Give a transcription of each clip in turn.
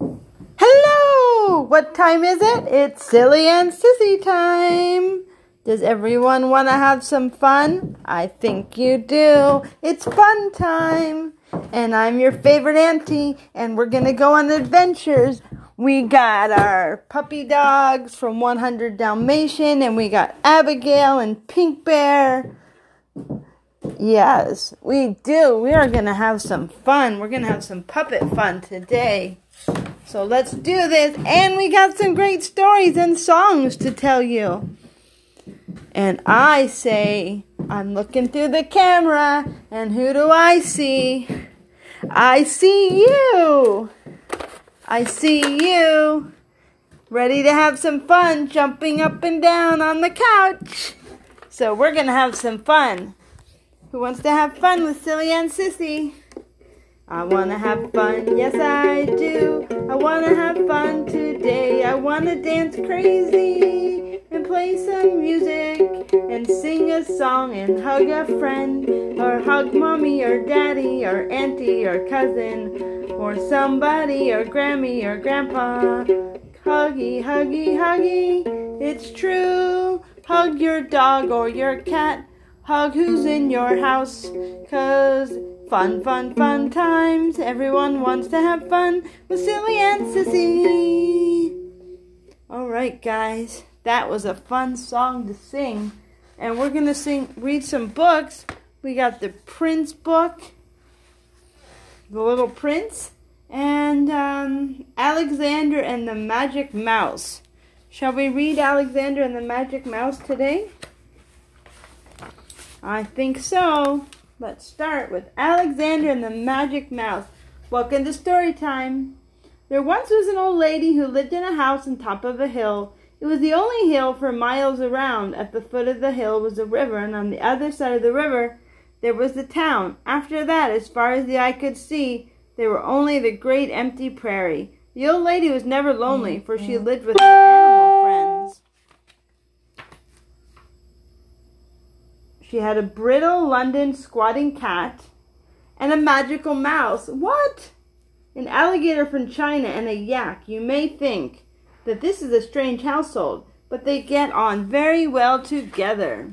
Hello! What time is it? It's silly and sissy time. Does everyone want to have some fun? I think you do. It's fun time. And I'm your favorite auntie, and we're going to go on adventures. We got our puppy dogs from 100 Dalmatian, and we got Abigail and Pink Bear. Yes, we do. We are going to have some fun. We're going to have some puppet fun today. So let's do this. And we got some great stories and songs to tell you. And I say, I'm looking through the camera, and who do I see? I see you. I see you. Ready to have some fun jumping up and down on the couch. So we're going to have some fun. Who wants to have fun with Silly and Sissy? I wanna have fun, yes I do. I wanna have fun today. I wanna dance crazy and play some music and sing a song and hug a friend or hug mommy or daddy or auntie or cousin or somebody or Grammy or grandpa. Huggy, huggy, huggy, it's true. Hug your dog or your cat. Hug who's in your house, cause Fun, fun, fun times. Everyone wants to have fun with Silly and Sissy. Alright, guys. That was a fun song to sing. And we're going to sing, read some books. We got the Prince book, The Little Prince, and um, Alexander and the Magic Mouse. Shall we read Alexander and the Magic Mouse today? I think so. Let's start with Alexander and the Magic Mouse. Welcome to story time. There once was an old lady who lived in a house on top of a hill. It was the only hill for miles around. At the foot of the hill was a river, and on the other side of the river there was the town. After that, as far as the eye could see, there were only the great empty prairie. The old lady was never lonely, for she mm-hmm. lived with her She had a brittle London squatting cat and a magical mouse. What? An alligator from China and a yak. You may think that this is a strange household, but they get on very well together.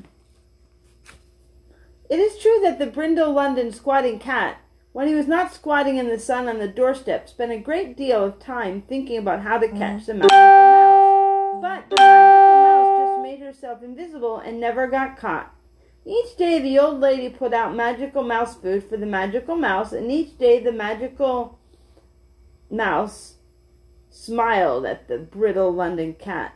It is true that the brindle London squatting cat, when he was not squatting in the sun on the doorstep, spent a great deal of time thinking about how to catch the magical mouse. But the magical mouse just made herself invisible and never got caught. Each day the old lady put out magical mouse food for the magical mouse, and each day the magical mouse smiled at the brittle London cat.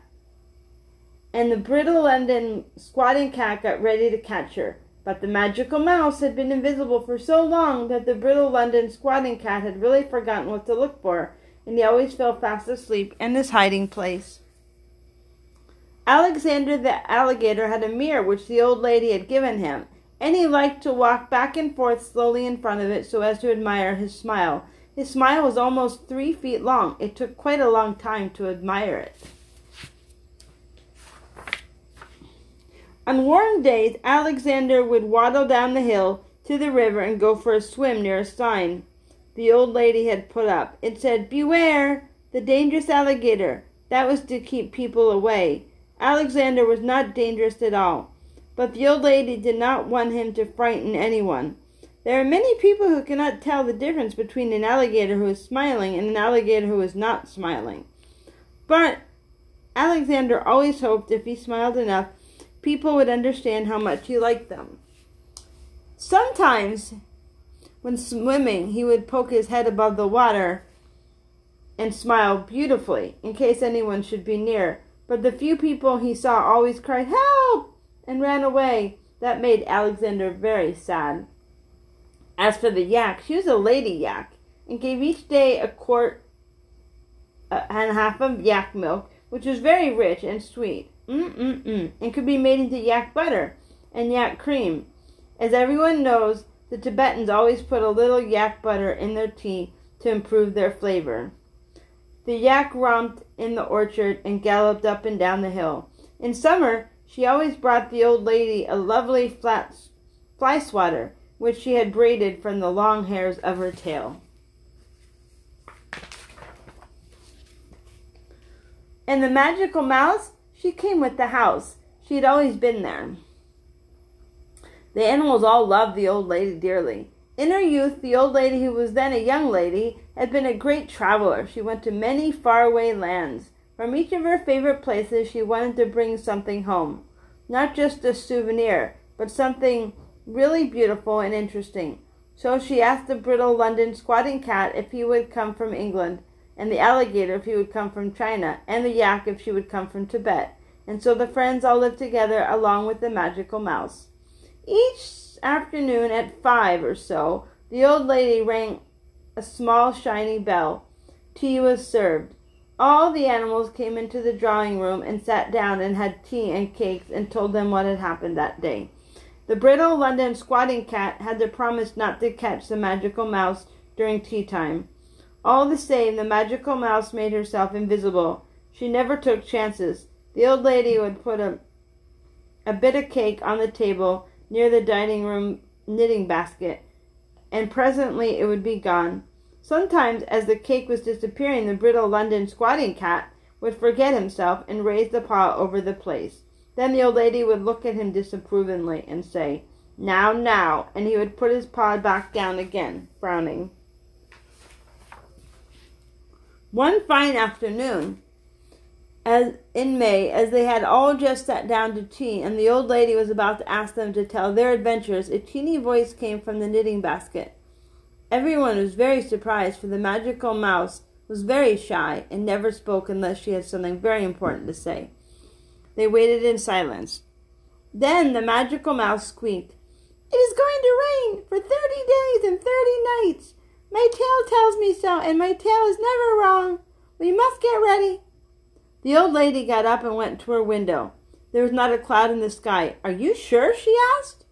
And the brittle London squatting cat got ready to catch her. But the magical mouse had been invisible for so long that the brittle London squatting cat had really forgotten what to look for, and he always fell fast asleep in his hiding place. Alexander the alligator had a mirror which the old lady had given him, and he liked to walk back and forth slowly in front of it so as to admire his smile. His smile was almost three feet long. It took quite a long time to admire it. On warm days, Alexander would waddle down the hill to the river and go for a swim near a sign the old lady had put up. It said, Beware, the dangerous alligator. That was to keep people away. Alexander was not dangerous at all, but the old lady did not want him to frighten anyone. There are many people who cannot tell the difference between an alligator who is smiling and an alligator who is not smiling. But Alexander always hoped if he smiled enough, people would understand how much he liked them. Sometimes, when swimming, he would poke his head above the water and smile beautifully in case anyone should be near. But the few people he saw always cried, Help! and ran away. That made Alexander very sad. As for the yak, she was a lady yak and gave each day a quart uh, and a half of yak milk, which was very rich and sweet. Mm-mm-mm. And could be made into yak butter and yak cream. As everyone knows, the Tibetans always put a little yak butter in their tea to improve their flavor. The yak romped in the orchard and galloped up and down the hill. In summer, she always brought the old lady a lovely flat fly swatter, which she had braided from the long hairs of her tail. And the magical mouse, she came with the house. She had always been there. The animals all loved the old lady dearly. In her youth, the old lady, who was then a young lady, had been a great traveler. She went to many faraway lands. From each of her favorite places, she wanted to bring something home. Not just a souvenir, but something really beautiful and interesting. So she asked the brittle London squatting cat if he would come from England, and the alligator if he would come from China, and the yak if she would come from Tibet. And so the friends all lived together along with the magical mouse. Each afternoon at five or so, the old lady rang a small shiny bell. Tea was served. All the animals came into the drawing room and sat down and had tea and cakes and told them what had happened that day. The brittle London squatting cat had to promise not to catch the magical mouse during tea time. All the same, the magical mouse made herself invisible. She never took chances. The old lady would put a, a bit of cake on the table near the dining room knitting basket, and presently it would be gone. Sometimes, as the cake was disappearing, the brittle London squatting cat would forget himself and raise the paw over the place. Then the old lady would look at him disapprovingly and say, Now, now, and he would put his paw back down again, frowning. One fine afternoon, as in May, as they had all just sat down to tea, and the old lady was about to ask them to tell their adventures, a teeny voice came from the knitting basket. Everyone was very surprised, for the magical mouse was very shy and never spoke unless she had something very important to say. They waited in silence. Then the magical mouse squeaked, It is going to rain for thirty days and thirty nights. My tail tells me so, and my tail is never wrong. We must get ready. The old lady got up and went to her window. There was not a cloud in the sky. Are you sure? she asked.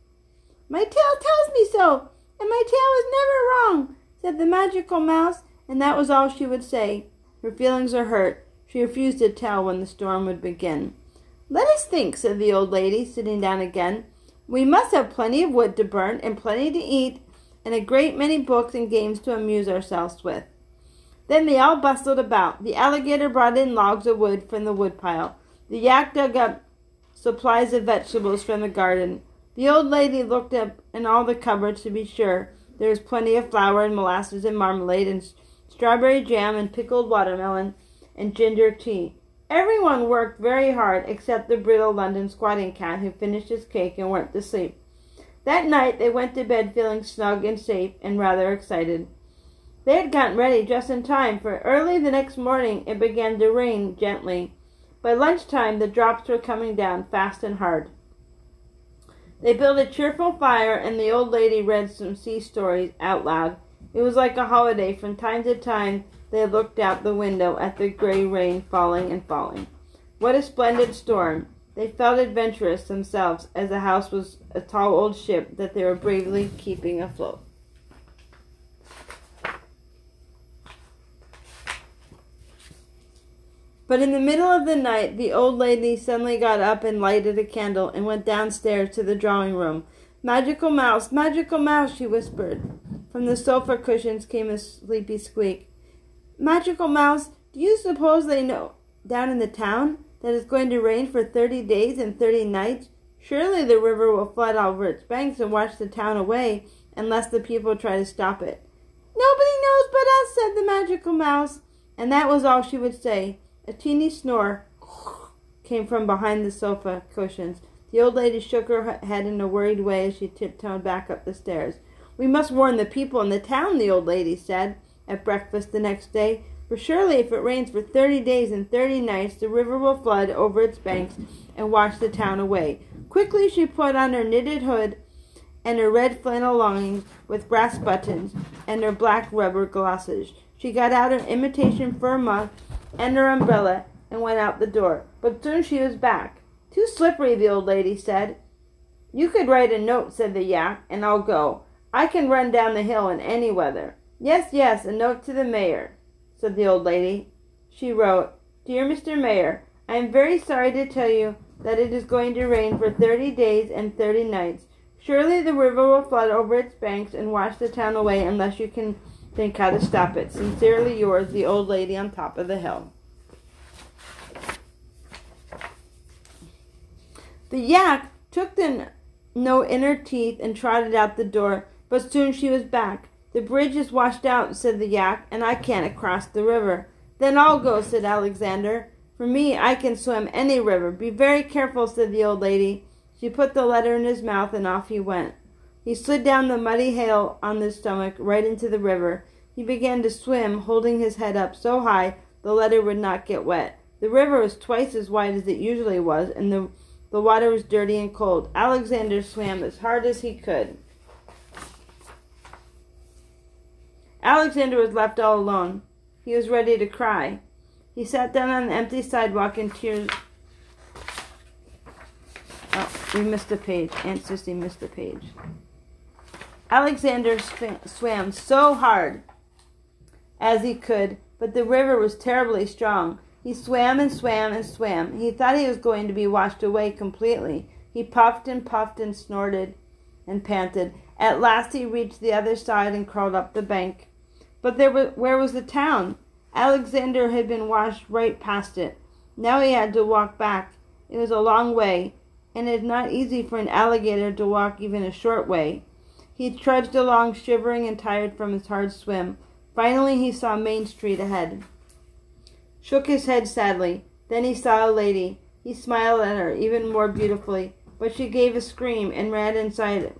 My tail tells me so, and my tail is never wrong, said the magical mouse, and that was all she would say. Her feelings are hurt. She refused to tell when the storm would begin. Let us think, said the old lady, sitting down again. We must have plenty of wood to burn, and plenty to eat, and a great many books and games to amuse ourselves with. Then they all bustled about. The alligator brought in logs of wood from the woodpile. The yak dug up supplies of vegetables from the garden. The old lady looked up in all the cupboards to be sure there was plenty of flour and molasses and marmalade and strawberry jam and pickled watermelon and ginger tea. Everyone worked very hard except the brittle London squatting cat who finished his cake and went to sleep. That night they went to bed feeling snug and safe and rather excited. They had gotten ready just in time, for early the next morning it began to rain gently. By lunchtime the drops were coming down fast and hard. They built a cheerful fire and the old lady read some sea stories out loud. It was like a holiday. From time to time they looked out the window at the gray rain falling and falling. What a splendid storm! They felt adventurous themselves, as the house was a tall old ship that they were bravely keeping afloat. But in the middle of the night, the old lady suddenly got up and lighted a candle and went downstairs to the drawing room. Magical mouse, magical mouse, she whispered. From the sofa cushions came a sleepy squeak. Magical Mouse, do you suppose they know down in the town that it's going to rain for thirty days and thirty nights? Surely the river will flood over its banks and wash the town away unless the people try to stop it. Nobody knows but us, said the magical mouse. And that was all she would say. A teeny snore came from behind the sofa cushions. The old lady shook her head in a worried way as she tiptoed back up the stairs. We must warn the people in the town, the old lady said at breakfast the next day, for surely if it rains for thirty days and thirty nights, the river will flood over its banks and wash the town away. Quickly she put on her knitted hood and her red flannel loins with brass buttons and her black rubber glasses. She got out an imitation fur muff and her umbrella and went out the door. But soon she was back. Too slippery, the old lady said. You could write a note, said the yak, and I'll go. I can run down the hill in any weather. Yes, yes, a note to the mayor, said the old lady. She wrote, Dear Mr. Mayor, I am very sorry to tell you that it is going to rain for thirty days and thirty nights. Surely the river will flood over its banks and wash the town away unless you can think how to stop it. Sincerely yours, the old lady on top of the hill. The yak took the note in her teeth and trotted out the door, but soon she was back. The bridge is washed out, said the yak, and I can't cross the river. Then I'll go, said Alexander. For me, I can swim any river. Be very careful, said the old lady. She put the letter in his mouth, and off he went. He slid down the muddy hill on his stomach right into the river. He began to swim, holding his head up so high the letter would not get wet. The river was twice as wide as it usually was, and the, the water was dirty and cold. Alexander swam as hard as he could. Alexander was left all alone. He was ready to cry. He sat down on the empty sidewalk in tears. Oh, we missed a page. Aunt Sissy missed a page. Alexander swam so hard as he could, but the river was terribly strong. He swam and swam and swam. He thought he was going to be washed away completely. He puffed and puffed and snorted and panted. At last he reached the other side and crawled up the bank. But there was, where was the town? Alexander had been washed right past it. Now he had to walk back. It was a long way, and it is not easy for an alligator to walk even a short way. He trudged along, shivering and tired from his hard swim. Finally, he saw Main Street ahead. Shook his head sadly. Then he saw a lady. He smiled at her even more beautifully, but she gave a scream and ran inside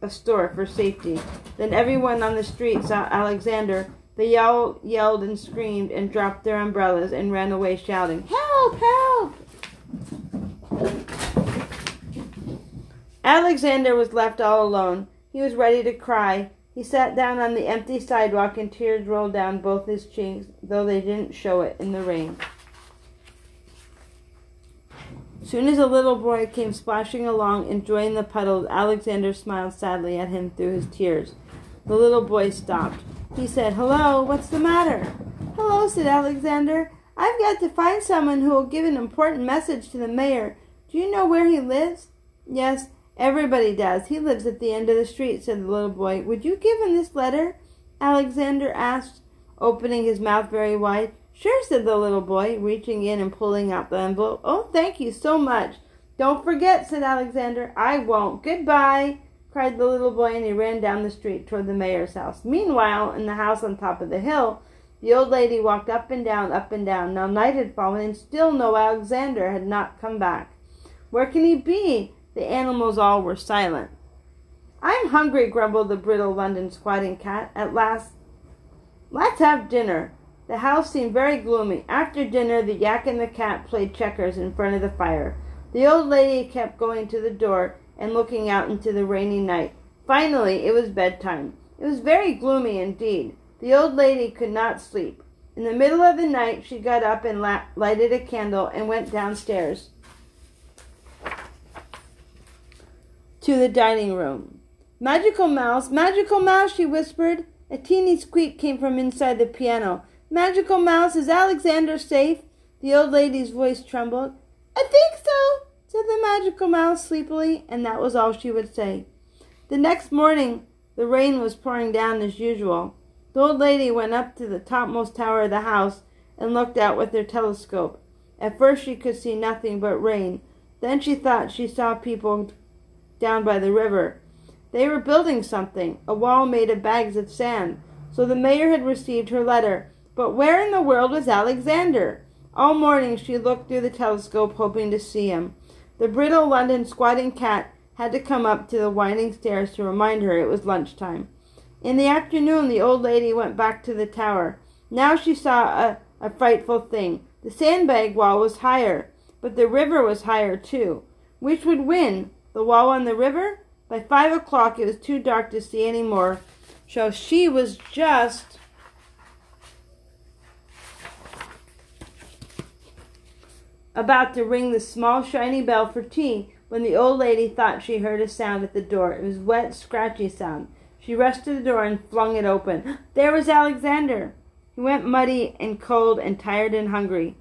a store for safety. Then everyone on the street saw Alexander. They yell, yelled and screamed and dropped their umbrellas and ran away shouting, Help! Help! Alexander was left all alone. He was ready to cry. He sat down on the empty sidewalk and tears rolled down both his cheeks, though they didn't show it in the rain. Soon as a little boy came splashing along, enjoying the puddles, Alexander smiled sadly at him through his tears. The little boy stopped. He said, Hello, what's the matter? Hello, said Alexander. I've got to find someone who will give an important message to the mayor. Do you know where he lives? Yes, Everybody does. He lives at the end of the street, said the little boy. Would you give him this letter? Alexander asked, opening his mouth very wide. Sure, said the little boy, reaching in and pulling out the envelope. Oh, thank you so much. Don't forget, said Alexander. I won't. Goodbye, cried the little boy, and he ran down the street toward the mayor's house. Meanwhile, in the house on top of the hill, the old lady walked up and down, up and down. Now night had fallen, and still no Alexander had not come back. Where can he be? The animals all were silent. I'm hungry, grumbled the brittle London squatting cat. At last, let's have dinner. The house seemed very gloomy. After dinner, the yak and the cat played checkers in front of the fire. The old lady kept going to the door and looking out into the rainy night. Finally, it was bedtime. It was very gloomy indeed. The old lady could not sleep. In the middle of the night, she got up and la- lighted a candle and went downstairs. To the dining room. Magical Mouse, Magical Mouse, she whispered. A teeny squeak came from inside the piano. Magical Mouse, is Alexander safe? The old lady's voice trembled. I think so, said the Magical Mouse sleepily, and that was all she would say. The next morning, the rain was pouring down as usual. The old lady went up to the topmost tower of the house and looked out with her telescope. At first she could see nothing but rain. Then she thought she saw people down by the river. They were building something, a wall made of bags of sand. So the mayor had received her letter. But where in the world was Alexander? All morning she looked through the telescope, hoping to see him. The brittle London squatting cat had to come up to the winding stairs to remind her it was lunchtime. In the afternoon, the old lady went back to the tower. Now she saw a, a frightful thing. The sandbag wall was higher, but the river was higher too. Which would win, the wall on the river. By five o'clock, it was too dark to see any more, so she was just about to ring the small shiny bell for tea when the old lady thought she heard a sound at the door. It was wet, scratchy sound. She rushed to the door and flung it open. There was Alexander. He went muddy and cold and tired and hungry.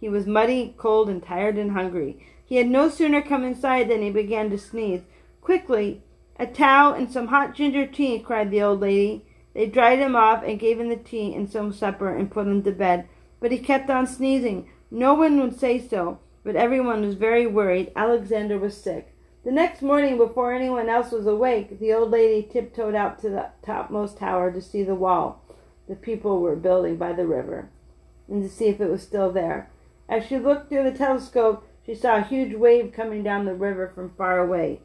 He was muddy, cold, and tired and hungry. He had no sooner come inside than he began to sneeze. Quickly, a towel and some hot ginger tea, cried the old lady. They dried him off and gave him the tea and some supper and put him to bed. But he kept on sneezing. No one would say so, but everyone was very worried. Alexander was sick. The next morning, before anyone else was awake, the old lady tiptoed out to the topmost tower to see the wall the people were building by the river and to see if it was still there. As she looked through the telescope, she saw a huge wave coming down the river from far away.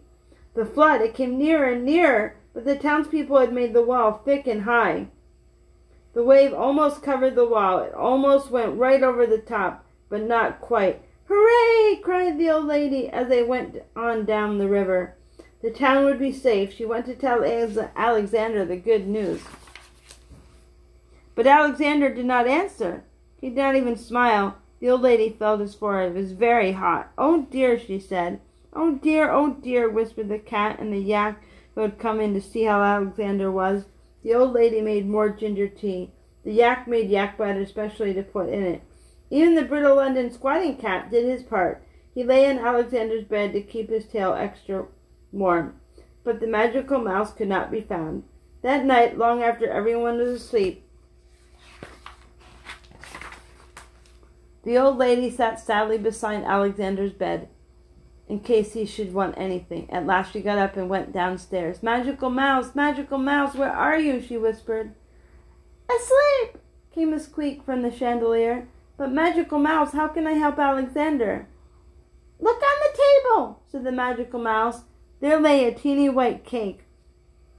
The flood, it came nearer and nearer, but the townspeople had made the wall thick and high. The wave almost covered the wall. It almost went right over the top, but not quite. Hooray! cried the old lady as they went on down the river. The town would be safe. She went to tell Alexander the good news. But Alexander did not answer. He did not even smile. The old lady felt his forehead. It was very hot. Oh dear, she said. Oh dear, oh dear, whispered the cat and the yak who had come in to see how Alexander was. The old lady made more ginger tea. The yak made yak butter especially to put in it. Even the brittle London squatting cat did his part. He lay in Alexander's bed to keep his tail extra warm. But the magical mouse could not be found. That night, long after everyone was asleep, The old lady sat sadly beside Alexander's bed in case he should want anything. At last she got up and went downstairs. Magical mouse, magical mouse, where are you? she whispered. Asleep, came a squeak from the chandelier. But magical mouse, how can I help Alexander? Look on the table, said the magical mouse. There lay a teeny white cake.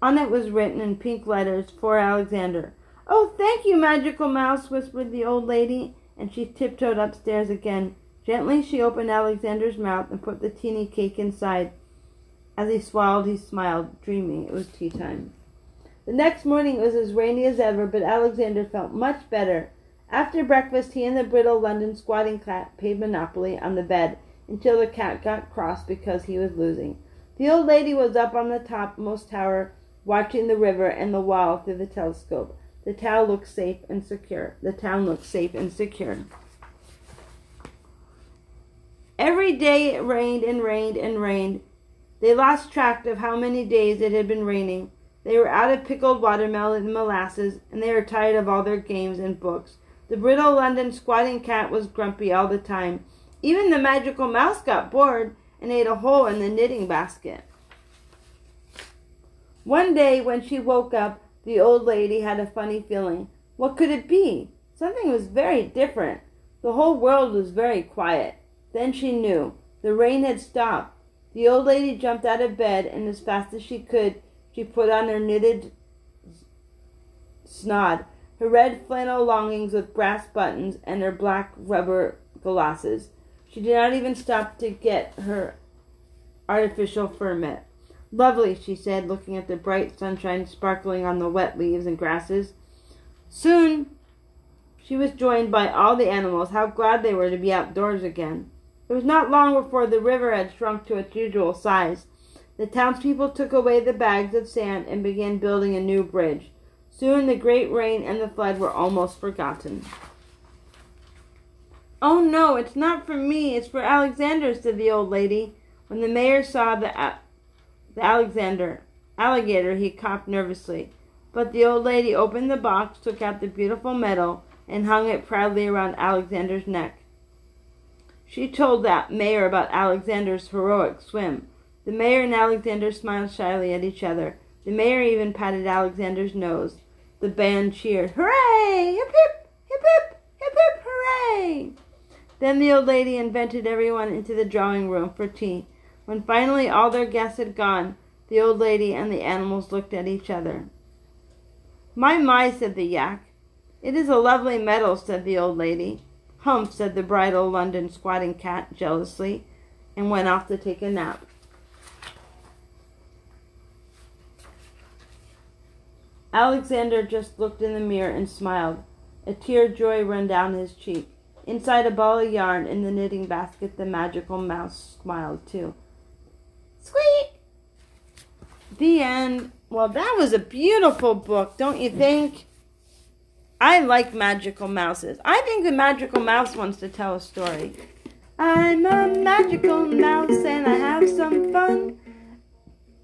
On it was written in pink letters, for Alexander. Oh, thank you, magical mouse, whispered the old lady and she tiptoed upstairs again. Gently she opened Alexander's mouth and put the teeny cake inside. As he swallowed, he smiled, dreaming it was tea time. The next morning it was as rainy as ever, but Alexander felt much better. After breakfast, he and the brittle London squatting cat played Monopoly on the bed until the cat got cross because he was losing. The old lady was up on the topmost tower, watching the river and the wall through the telescope. The town looks safe and secure. The town looks safe and secure. Every day it rained and rained and rained. They lost track of how many days it had been raining. They were out of pickled watermelon and molasses, and they were tired of all their games and books. The brittle London squatting cat was grumpy all the time. Even the magical mouse got bored and ate a hole in the knitting basket. One day, when she woke up, the old lady had a funny feeling. What could it be? Something was very different. The whole world was very quiet. Then she knew. The rain had stopped. The old lady jumped out of bed, and as fast as she could, she put on her knitted snod, her red flannel longings with brass buttons, and her black rubber glasses. She did not even stop to get her artificial fur met. Lovely, she said, looking at the bright sunshine sparkling on the wet leaves and grasses. Soon she was joined by all the animals. How glad they were to be outdoors again. It was not long before the river had shrunk to its usual size. The townspeople took away the bags of sand and began building a new bridge. Soon the great rain and the flood were almost forgotten. Oh no, it's not for me, it's for Alexander, said the old lady. When the mayor saw the the Alexander alligator, he coughed nervously. But the old lady opened the box, took out the beautiful medal, and hung it proudly around Alexander's neck. She told that mayor about Alexander's heroic swim. The mayor and Alexander smiled shyly at each other. The mayor even patted Alexander's nose. The band cheered, Hooray! Hip hip! Hip hip! Hip hip! Hooray! Then the old lady invited everyone into the drawing room for tea. When finally all their guests had gone, the old lady and the animals looked at each other. My, my, said the yak. It is a lovely medal, said the old lady. Humph, said the bridal London squatting cat jealously, and went off to take a nap. Alexander just looked in the mirror and smiled. A tear of joy ran down his cheek. Inside a ball of yarn in the knitting basket, the magical mouse smiled too. The end. Well, that was a beautiful book, don't you think? I like magical mouses. I think the magical mouse wants to tell a story. I'm a magical mouse and I have some fun.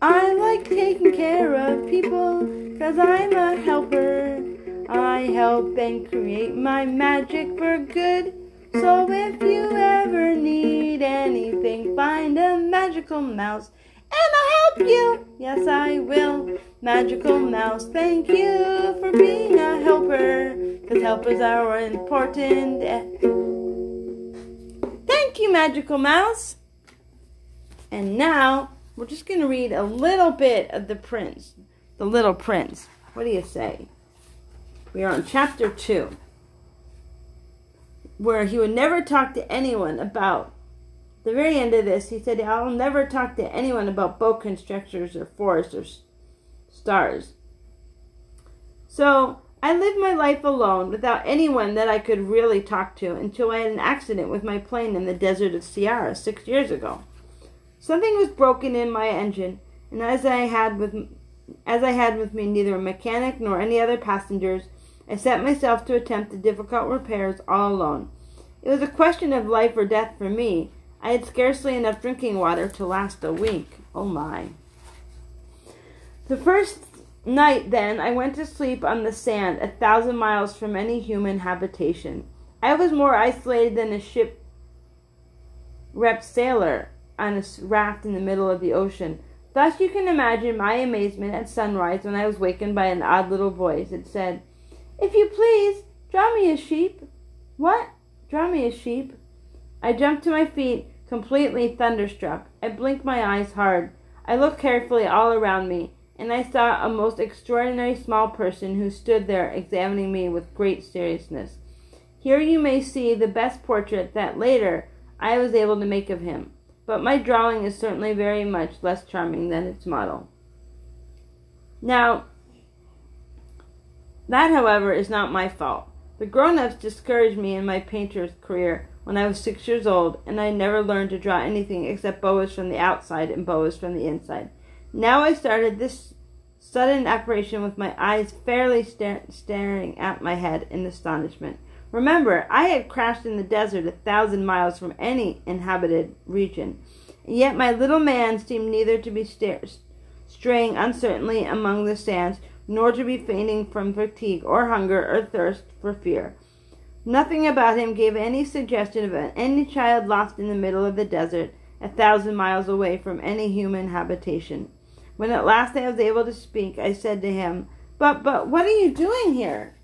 I like taking care of people because I'm a helper. I help and create my magic for good. So if you ever need anything, find a magical mouse and I'll help you. Yes, I will. Magical mouse, thank you for being a helper. Because helpers are important. Thank you, Magical Mouse. And now we're just going to read a little bit of The Prince, The Little Prince. What do you say? We are on chapter 2, where he would never talk to anyone about. The very end of this, he said, I'll never talk to anyone about boa constructors or forests or stars. So I lived my life alone without anyone that I could really talk to until I had an accident with my plane in the desert of Sahara six years ago. Something was broken in my engine, and as I had with as I had with me neither a mechanic nor any other passengers, I set myself to attempt the difficult repairs all alone. It was a question of life or death for me. I had scarcely enough drinking water to last a week. Oh my. The first night, then, I went to sleep on the sand, a thousand miles from any human habitation. I was more isolated than a shipwrecked sailor on a raft in the middle of the ocean. Thus you can imagine my amazement at sunrise when I was wakened by an odd little voice. It said, If you please, draw me a sheep. What? Draw me a sheep? I jumped to my feet, completely thunderstruck. I blinked my eyes hard. I looked carefully all around me and I saw a most extraordinary small person who stood there examining me with great seriousness. Here you may see the best portrait that later I was able to make of him, but my drawing is certainly very much less charming than its model. Now, that, however, is not my fault. The grown ups discouraged me in my painter's career when I was six years old, and I never learned to draw anything except boas from the outside and boas from the inside. Now I started this sudden apparition with my eyes fairly staring at my head in astonishment. Remember, I had crashed in the desert a thousand miles from any inhabited region, and yet my little man seemed neither to be straying uncertainly among the sands, nor to be fainting from fatigue or hunger or thirst for fear. Nothing about him gave any suggestion of any child lost in the middle of the desert, a thousand miles away from any human habitation. When at last I was able to speak, I said to him, But, but, what are you doing here?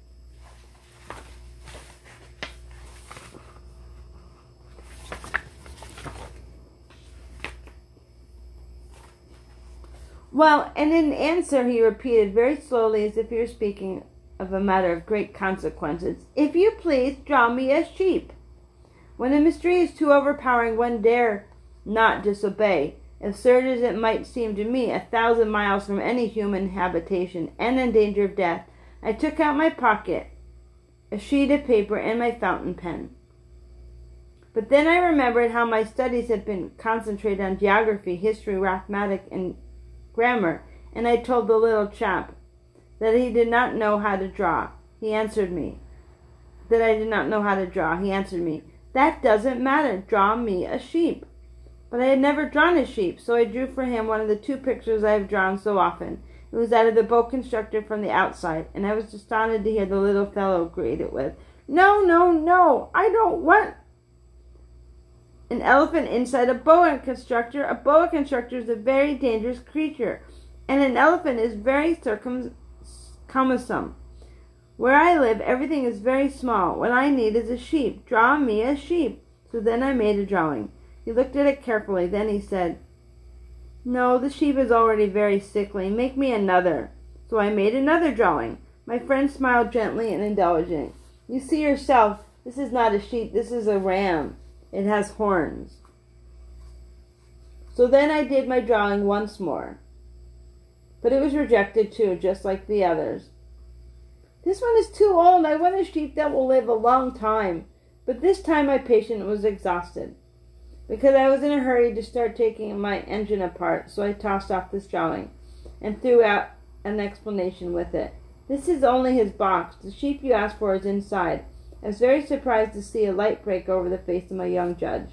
Well, and in answer, he repeated very slowly, as if he were speaking of a matter of great consequences, If you please, draw me a sheep. When a mystery is too overpowering, one dare not disobey absurd as it might seem to me, a thousand miles from any human habitation, and in danger of death, I took out my pocket, a sheet of paper, and my fountain pen. But then I remembered how my studies had been concentrated on geography, history, arithmetic, and grammar, and I told the little chap that he did not know how to draw. He answered me. That I did not know how to draw. He answered me. That doesn't matter. Draw me a sheep. But I had never drawn a sheep, so I drew for him one of the two pictures I have drawn so often. It was that of the boa constructor from the outside, and I was astounded to hear the little fellow greet it with, No, no, no, I don't want an elephant inside a boa constructor. A boa constructor is a very dangerous creature, and an elephant is very circumscum. Where I live, everything is very small. What I need is a sheep. Draw me a sheep. So then I made a drawing. He looked at it carefully. Then he said, No, the sheep is already very sickly. Make me another. So I made another drawing. My friend smiled gently and indulgent. You see yourself, this is not a sheep, this is a ram. It has horns. So then I did my drawing once more. But it was rejected too, just like the others. This one is too old. I want a sheep that will live a long time. But this time my patient was exhausted because I was in a hurry to start taking my engine apart, so I tossed off this drawing and threw out an explanation with it. This is only his box. The sheep you asked for is inside. I was very surprised to see a light break over the face of my young judge.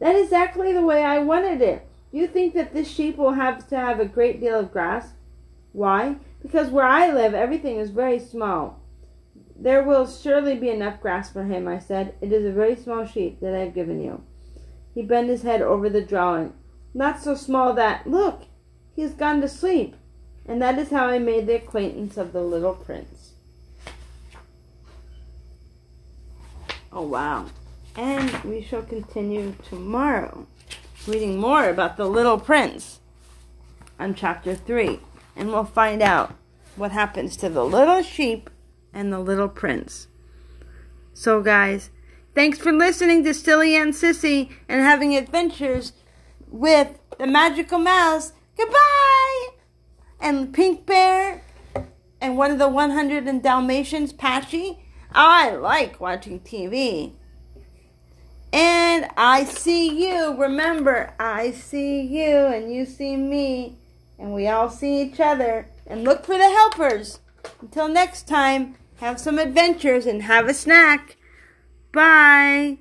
That is exactly the way I wanted it. You think that this sheep will have to have a great deal of grass? Why? Because where I live, everything is very small. There will surely be enough grass for him, I said. It is a very small sheep that I have given you. He bent his head over the drawing. Not so small that, look, he has gone to sleep. And that is how I made the acquaintance of the little prince. Oh, wow. And we shall continue tomorrow, reading more about the little prince on chapter 3. And we'll find out what happens to the little sheep and the little prince. So, guys, thanks for listening to Silly and Sissy and having adventures with the magical mouse. Goodbye! And Pink Bear and one of the 100 and Dalmatians, Patchy. I like watching TV. And I see you. Remember, I see you and you see me. And we all see each other. And look for the helpers. Until next time, have some adventures and have a snack. Bye.